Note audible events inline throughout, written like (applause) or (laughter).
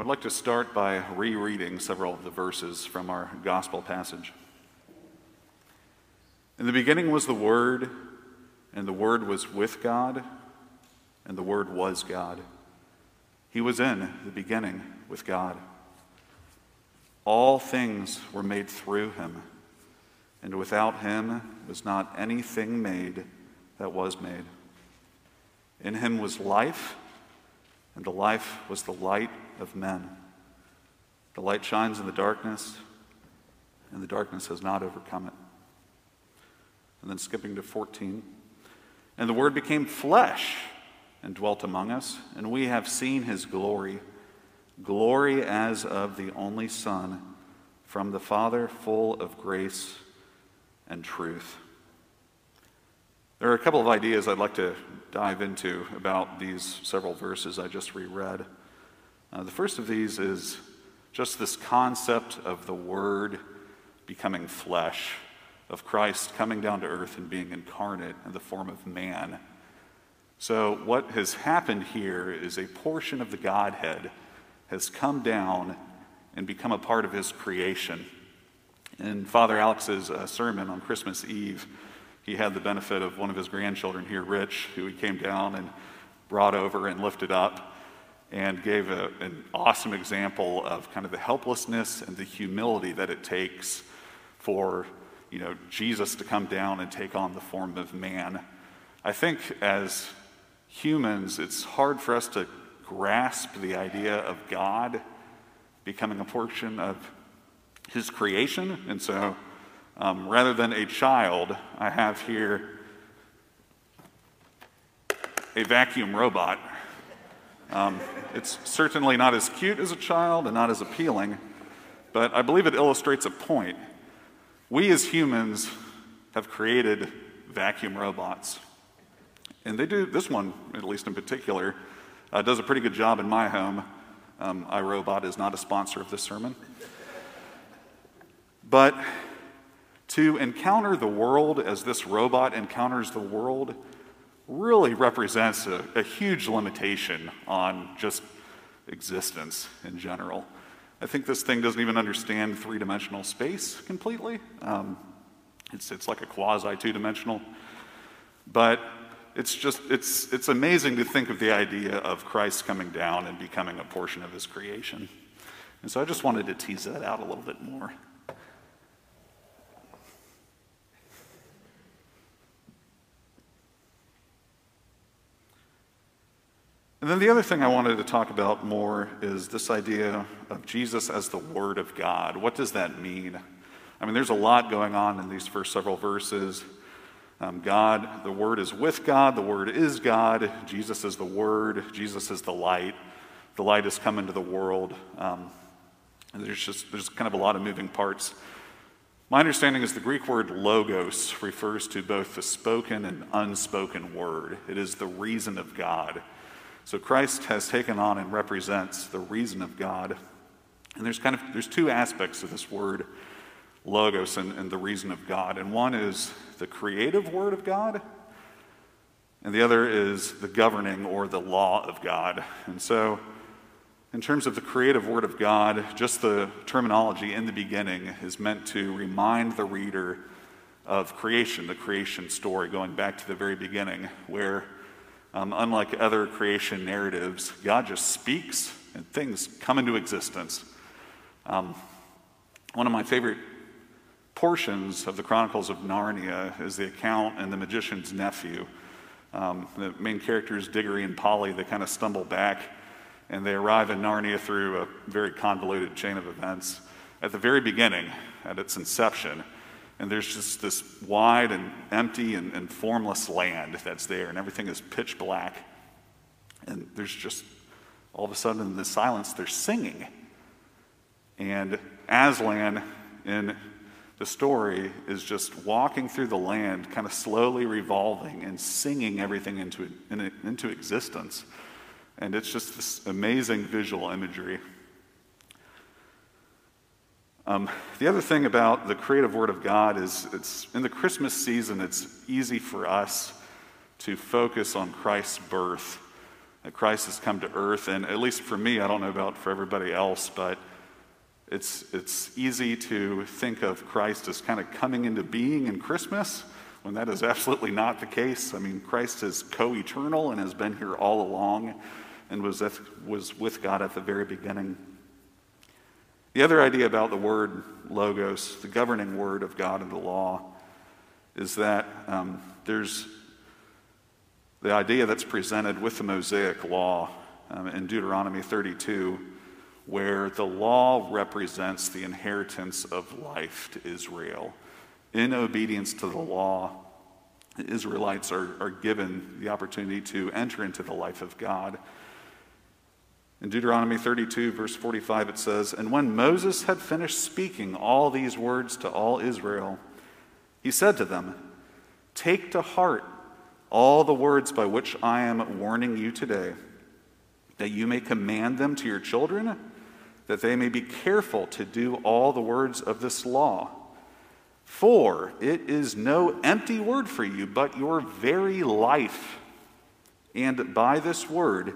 I would like to start by rereading several of the verses from our gospel passage. In the beginning was the Word, and the Word was with God, and the Word was God. He was in the beginning with God. All things were made through him, and without him was not anything made that was made. In him was life, and the life was the light of men. The light shines in the darkness, and the darkness has not overcome it. And then skipping to 14. And the Word became flesh and dwelt among us, and we have seen his glory glory as of the only Son from the Father, full of grace and truth. There are a couple of ideas I'd like to dive into about these several verses I just reread. Uh, the first of these is just this concept of the Word becoming flesh, of Christ coming down to earth and being incarnate in the form of man. So, what has happened here is a portion of the Godhead has come down and become a part of his creation. In Father Alex's uh, sermon on Christmas Eve, he had the benefit of one of his grandchildren here, Rich, who he came down and brought over and lifted up and gave a, an awesome example of kind of the helplessness and the humility that it takes for you know Jesus to come down and take on the form of man. I think as humans, it's hard for us to grasp the idea of God becoming a portion of his creation. And so, um, rather than a child, I have here a vacuum robot. Um, it's certainly not as cute as a child and not as appealing, but I believe it illustrates a point. We as humans have created vacuum robots. And they do, this one, at least in particular, uh, does a pretty good job in my home. Um, iRobot is not a sponsor of this sermon. But to encounter the world as this robot encounters the world really represents a, a huge limitation on just existence in general. I think this thing doesn't even understand three dimensional space completely. Um, it's, it's like a quasi two dimensional. But it's just it's it's amazing to think of the idea of Christ coming down and becoming a portion of his creation. And so I just wanted to tease that out a little bit more. And then the other thing I wanted to talk about more is this idea of Jesus as the Word of God. What does that mean? I mean, there's a lot going on in these first several verses. Um, God, the Word is with God, the Word is God, Jesus is the Word, Jesus is the light. The light has come into the world. Um, there's just there's kind of a lot of moving parts. My understanding is the Greek word logos refers to both the spoken and unspoken word. It is the reason of God. So Christ has taken on and represents the reason of God. And there's kind of there's two aspects of this word logos and, and the reason of God. And one is the creative word of God, and the other is the governing or the law of God. And so, in terms of the creative word of God, just the terminology in the beginning is meant to remind the reader of creation, the creation story, going back to the very beginning, where, um, unlike other creation narratives, God just speaks and things come into existence. Um, one of my favorite portions of the Chronicles of Narnia is the account and the magician's nephew. Um, the main characters, Diggory and Polly, they kind of stumble back and they arrive in Narnia through a very convoluted chain of events. At the very beginning, at its inception, and there's just this wide and empty and, and formless land that's there, and everything is pitch black. And there's just all of a sudden in the silence, they're singing. And Aslan, in the story is just walking through the land, kind of slowly revolving and singing everything into, into existence. And it's just this amazing visual imagery. Um, the other thing about the creative word of God is it's in the Christmas season, it's easy for us to focus on Christ's birth that Christ has come to earth. And at least for me, I don't know about for everybody else, but it's, it's easy to think of Christ as kind of coming into being in Christmas when that is (laughs) absolutely not the case. I mean, Christ is co eternal and has been here all along and was, was with God at the very beginning. The other idea about the word logos, the governing word of God and the law, is that um, there's the idea that's presented with the Mosaic law um, in Deuteronomy 32, where the law represents the inheritance of life to Israel. In obedience to the law, the Israelites are, are given the opportunity to enter into the life of God. In Deuteronomy 32, verse 45, it says, And when Moses had finished speaking all these words to all Israel, he said to them, Take to heart all the words by which I am warning you today, that you may command them to your children, that they may be careful to do all the words of this law. For it is no empty word for you, but your very life. And by this word,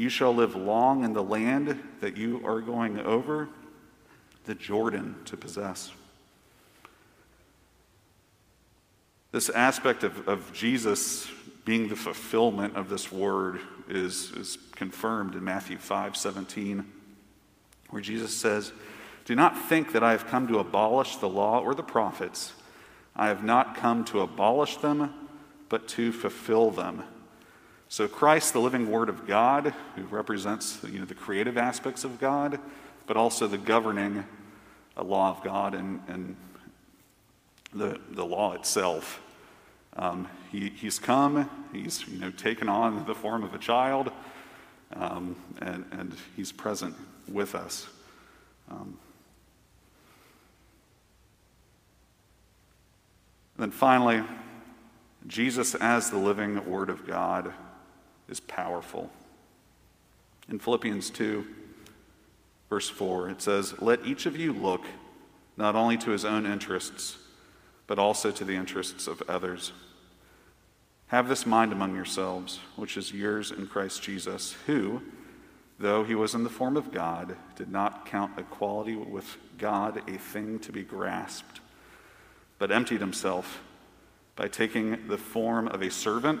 you shall live long in the land that you are going over the Jordan to possess. This aspect of, of Jesus being the fulfillment of this word is, is confirmed in Matthew 5 17, where Jesus says, Do not think that I have come to abolish the law or the prophets. I have not come to abolish them, but to fulfill them. So, Christ, the living Word of God, who represents you know, the creative aspects of God, but also the governing law of God and, and the, the law itself. Um, he, he's come, he's you know, taken on the form of a child, um, and, and he's present with us. Um, then finally, Jesus as the living Word of God is powerful. In Philippians 2, verse 4, it says, Let each of you look not only to his own interests, but also to the interests of others. Have this mind among yourselves, which is yours in Christ Jesus, who, though he was in the form of God, did not count equality with God a thing to be grasped, but emptied himself by taking the form of a servant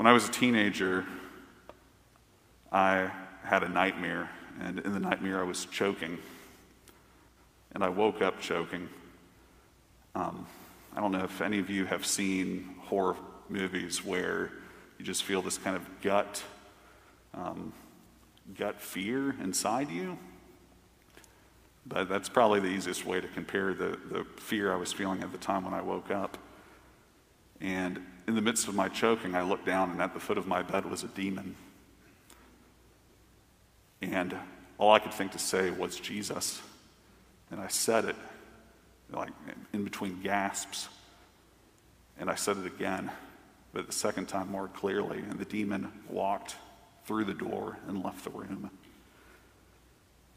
When I was a teenager, I had a nightmare, and in the nightmare, I was choking. And I woke up choking. Um, I don't know if any of you have seen horror movies where you just feel this kind of gut, um, gut fear inside you. But that's probably the easiest way to compare the, the fear I was feeling at the time when I woke up. And in the midst of my choking, I looked down, and at the foot of my bed was a demon. And all I could think to say was Jesus. And I said it, like in between gasps. And I said it again, but the second time more clearly. And the demon walked through the door and left the room.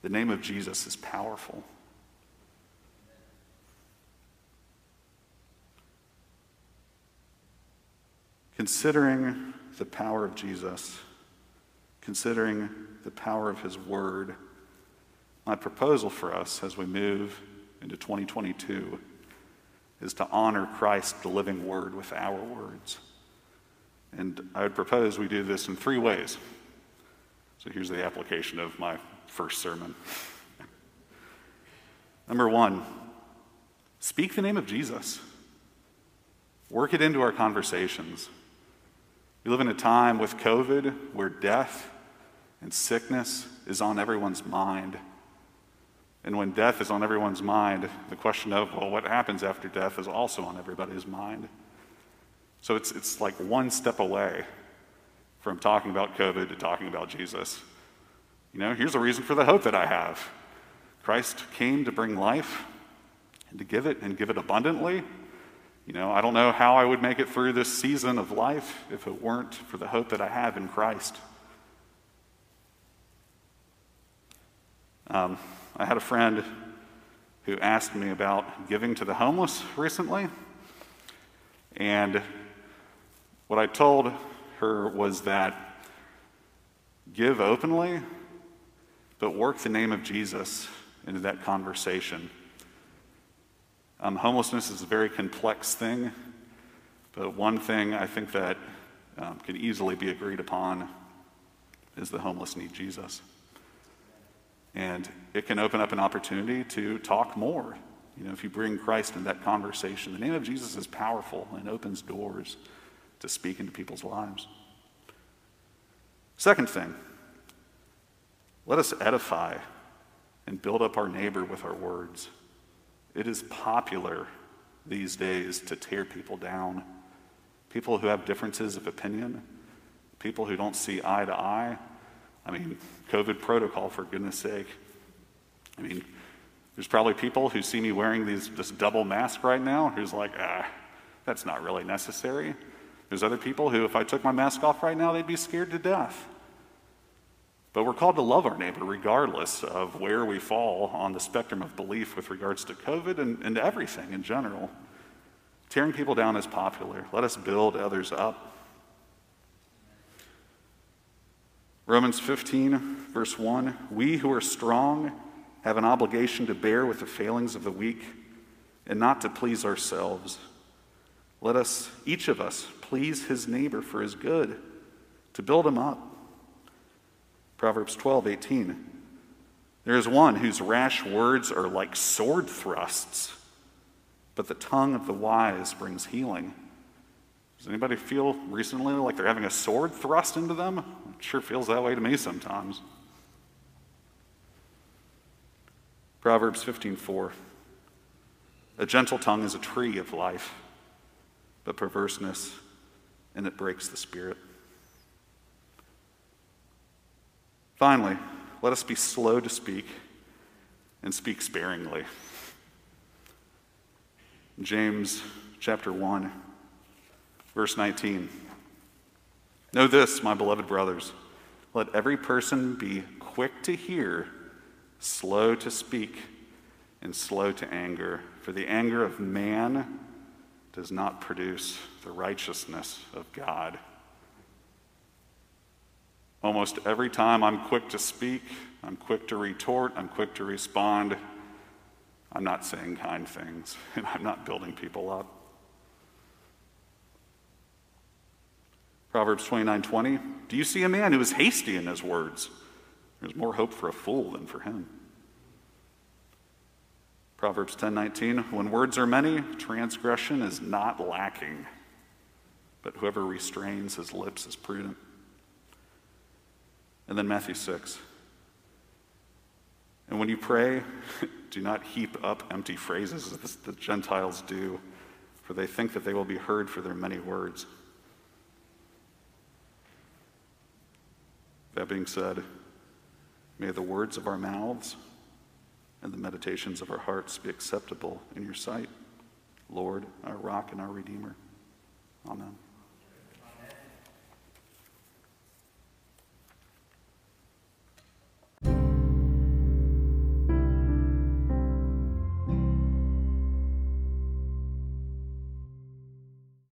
The name of Jesus is powerful. Considering the power of Jesus, considering the power of his word, my proposal for us as we move into 2022 is to honor Christ, the living word, with our words. And I would propose we do this in three ways. So here's the application of my first sermon. Number one, speak the name of Jesus. Work it into our conversations. We live in a time with COVID where death and sickness is on everyone's mind. And when death is on everyone's mind, the question of, well, what happens after death is also on everybody's mind. So it's, it's like one step away from talking about COVID to talking about Jesus. You know, here's a reason for the hope that I have Christ came to bring life and to give it and give it abundantly. You know, I don't know how I would make it through this season of life if it weren't for the hope that I have in Christ. Um, I had a friend who asked me about giving to the homeless recently. And what I told her was that give openly, but work the name of Jesus into that conversation. Um, homelessness is a very complex thing, but one thing I think that um, can easily be agreed upon is the homeless need Jesus. And it can open up an opportunity to talk more. You know, if you bring Christ in that conversation, the name of Jesus is powerful and opens doors to speak into people's lives. Second thing, let us edify and build up our neighbor with our words. It is popular these days to tear people down. People who have differences of opinion, people who don't see eye to eye. I mean, COVID protocol, for goodness sake. I mean, there's probably people who see me wearing these, this double mask right now who's like, ah, that's not really necessary. There's other people who, if I took my mask off right now, they'd be scared to death. But we're called to love our neighbor regardless of where we fall on the spectrum of belief with regards to COVID and, and everything in general. Tearing people down is popular. Let us build others up. Romans 15, verse 1 We who are strong have an obligation to bear with the failings of the weak and not to please ourselves. Let us, each of us, please his neighbor for his good, to build him up. Proverbs 12, 18. There is one whose rash words are like sword thrusts, but the tongue of the wise brings healing. Does anybody feel recently like they're having a sword thrust into them? It sure feels that way to me sometimes. Proverbs 15:4 A gentle tongue is a tree of life, but perverseness and it breaks the spirit. Finally, let us be slow to speak and speak sparingly. James chapter 1 verse 19 Know this, my beloved brothers, let every person be quick to hear slow to speak, and slow to anger. For the anger of man does not produce the righteousness of God. Almost every time I'm quick to speak, I'm quick to retort, I'm quick to respond. I'm not saying kind things, (laughs) and I'm not building people up. Proverbs 29 20. Do you see a man who is hasty in his words? There's more hope for a fool than for him. Proverbs 10:19 When words are many, transgression is not lacking, but whoever restrains his lips is prudent. And then Matthew 6. And when you pray, (laughs) do not heap up empty phrases as the Gentiles do, for they think that they will be heard for their many words. That being said, May the words of our mouths and the meditations of our hearts be acceptable in your sight, Lord, our rock and our Redeemer. Amen.